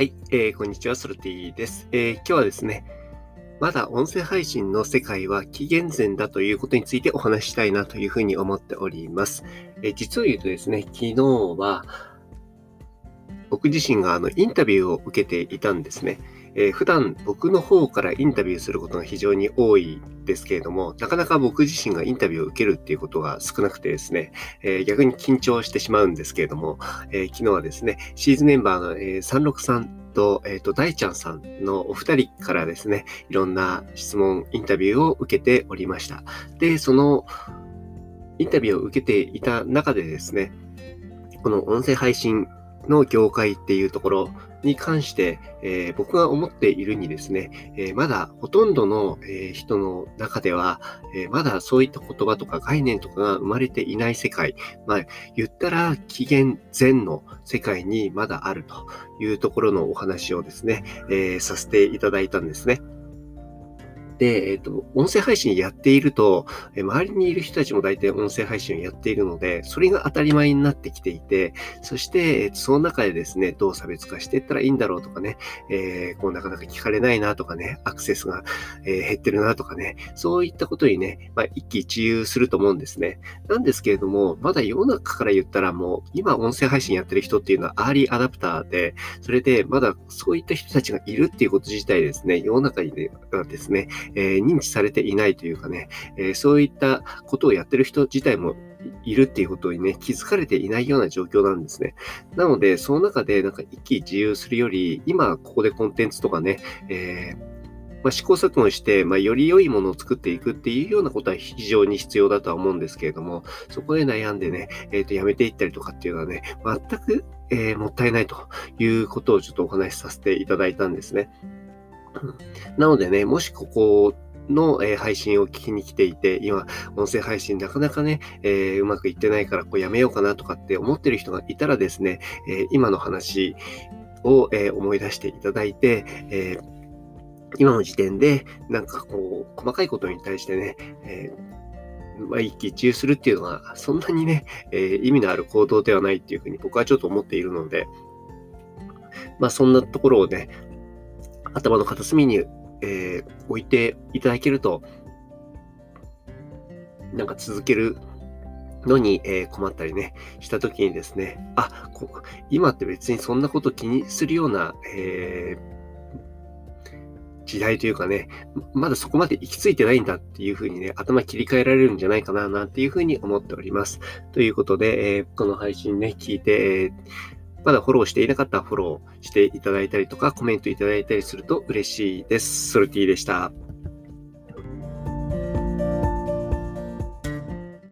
はい、えー、こんにちは、ソルティです、えー、今日はですね、まだ音声配信の世界は紀元前だということについてお話ししたいなというふうに思っております。えー、実を言うとですね、昨日は僕自身があのインタビューを受けていたんですね。えー、普段僕の方からインタビューすることが非常に多いですけれども、なかなか僕自身がインタビューを受けるっていうことが少なくてですね、えー、逆に緊張してしまうんですけれども、えー、昨日はですね、シーズンメンバーの、えー、363と、えっ、ー、と、大ちゃんさんのお二人からですね、いろんな質問、インタビューを受けておりました。で、そのインタビューを受けていた中でですね、この音声配信の業界っていうところに関して、えー、僕が思っているにですね、えー、まだほとんどの、えー、人の中では、えまだそういった言葉とか概念とかが生まれていない世界、まあ、言ったら紀元前の世界にまだあるというところのお話をですね、えさせていただいたんですね。で、えっ、と、音声配信やっていると、え周りにいる人たちも大体音声配信をやっているので、それが当たり前になってきていて、そして、えー、その中でですね、どう差別化していったらいいんだろうとかね、えー、こうなかなか聞かれないなとかね、アクセスが、え、減ってるなとかね、そういったことにね、まあ、一喜一憂すると思うんですね。なんですけれども、まだ世の中から言ったらもう、今音声配信やってる人っていうのはアーリーアダプターで、それでまだそういった人たちがいるっていうこと自体ですね、世の中にはですね、えー、認知されていないというかね、えー、そういったことをやってる人自体もいるっていうことにね、気づかれていないような状況なんですね。なので、その中でなんか一気自由するより、今ここでコンテンツとかね、えーまあ、試行錯誤して、まあ、より良いものを作っていくっていうようなことは非常に必要だとは思うんですけれども、そこで悩んでね、えっ、ー、と、やめていったりとかっていうのはね、全く、えー、もったいないということをちょっとお話しさせていただいたんですね。なのでね、もしここの、え配信を聞きに来ていて、今、音声配信なかなかね、えー、うまくいってないからこうやめようかなとかって思ってる人がいたらですね、えー、今の話を、えー、思い出していただいて、え今の時点で、なんかこう、細かいことに対してね、えまあ、一喜一憂するっていうのは、そんなにね、え意味のある行動ではないっていうふうに僕はちょっと思っているので、まあ、そんなところをね、頭の片隅にえー、置いていただけると、なんか続けるのに、えー、困ったりね、したときにですね、あこ、今って別にそんなこと気にするような、えー、時代というかね、まだそこまで行き着いてないんだっていうふうにね、頭切り替えられるんじゃないかな、なんていうふうに思っております。ということで、えー、この配信ね、聞いて、えーまだフォローしていなかったらフォローしていただいたりとか、コメントいただいたりすると嬉しいです。ソルティでした。